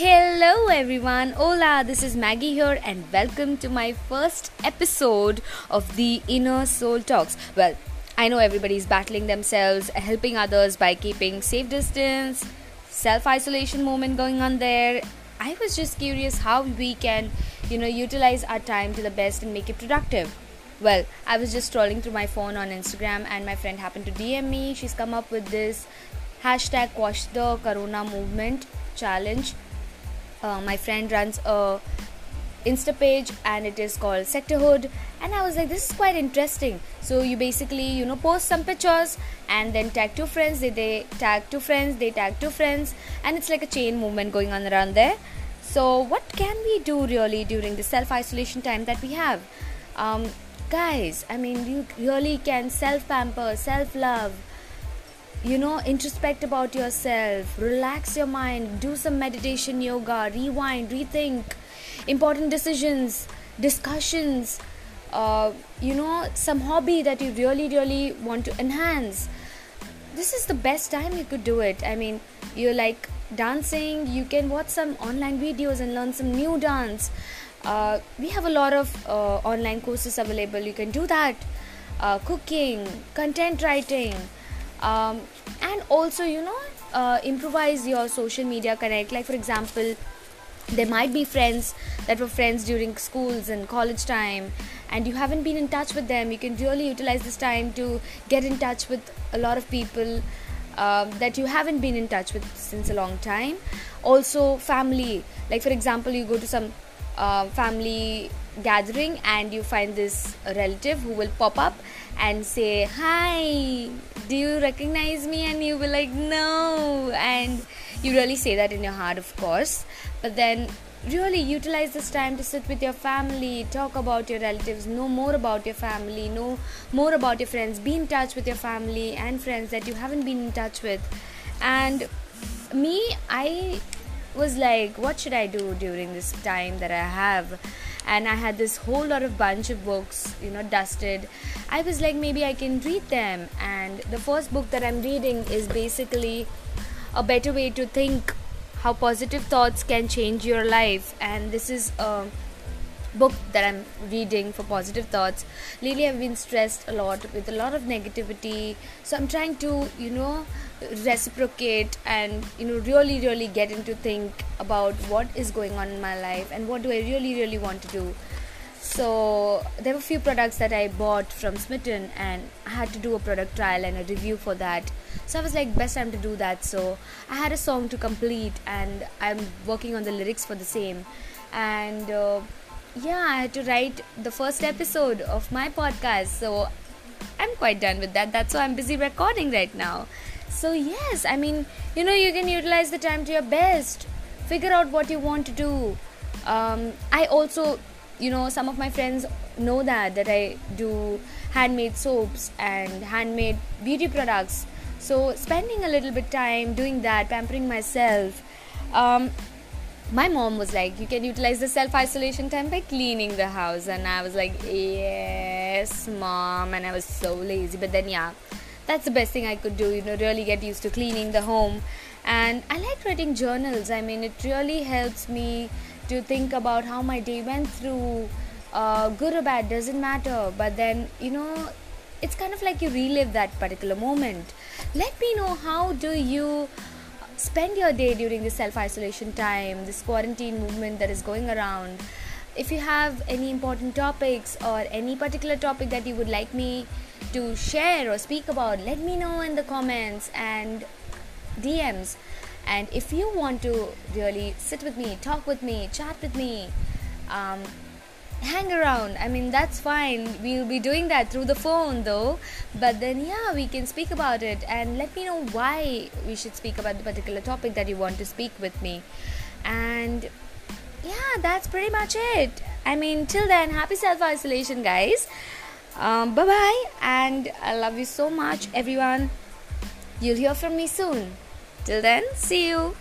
Hello everyone, hola, this is Maggie here, and welcome to my first episode of the Inner Soul Talks. Well, I know everybody's battling themselves, helping others by keeping safe distance, self isolation moment going on there. I was just curious how we can, you know, utilize our time to the best and make it productive. Well, I was just scrolling through my phone on Instagram, and my friend happened to DM me. She's come up with this hashtag Quash the Corona Movement challenge uh, my friend runs a insta page and it is called sectorhood. And i was like this is quite interesting. So you basically you know post some pictures and then tag two friends. They, they tag two friends they tag two friends. And it's like a chain movement going on around there. So what can we do really during the self isolation time that we have? Um, guys i mean you really can self pamper self love you know introspect about yourself relax your mind do some meditation yoga rewind rethink important decisions discussions uh, you know some hobby that you really really want to enhance. This is the best time you could do it. I mean you're like dancing you can watch some online videos and learn some new dance. Uh, we have a lot of uh, online courses available. You can do that. Uh, cooking content writing um, and also you know uh, improvise your social media connect. Like for example there might be friends that were friends during schools and college time and you haven't been in touch with them. You can really utilize this time to get in touch with a lot of people um, that you haven't been in touch with since a long time. Also family. Like for example you go to some uh, family gathering and you find this relative who will pop up and say hi do you recognize me? And you will like no. And you really say that in your heart of course. But then really utilize this time to sit with your family talk about your relatives know more about your family know more about your friends be in touch with your family and friends that you haven't been in touch with. And me i was like what should i do during this time that i have and i had this whole lot of bunch of books you know dusted. I was like maybe i can read them. And the first book that i'm reading is basically a better way to think how positive thoughts can change your life. And this is a book that I'm reading for positive thoughts. Lately, I've been stressed a lot with a lot of negativity, so I'm trying to, you know, reciprocate and you know really really get into think about what is going on in my life and what do I really really want to do. So there were a few products that I bought from Smitten and I had to do a product trial and a review for that. So I was like best time to do that. So I had a song to complete and I'm working on the lyrics for the same and uh, yeah, I had to write the first episode of my podcast. So I'm quite done with that. That's why I'm busy recording right now. So, yes, I mean, you know, you can utilize the time to your best. Figure out what you want to do. Um, I also, you know, some of my friends know that that I do handmade soaps and handmade beauty products. So, spending a little bit time doing that, pampering myself. Um, my mom was like, You can utilize the self isolation time by cleaning the house. And I was like, Yes, mom. And I was so lazy. But then, yeah, that's the best thing I could do, you know, really get used to cleaning the home. And I like writing journals. I mean, it really helps me to think about how my day went through. Uh, good or bad doesn't matter. But then, you know, it's kind of like you relive that particular moment. Let me know how do you spend your day during this self isolation time, this quarantine movement that is going around. If you have any important topics or any particular topic that you would like me to share or speak about, let me know in the comments and DMs. And if you want to really sit with me, talk with me, chat with me, um, hang around. I mean, that's fine. We'll be doing that through the phone though. But then, yeah, we can speak about it and let me know why we should speak about the particular topic that you want to speak with me. And yeah, that's pretty much it. I mean, till then, happy self isolation, guys. Um, bye bye, and I love you so much, everyone. You'll hear from me soon. Till then, see you.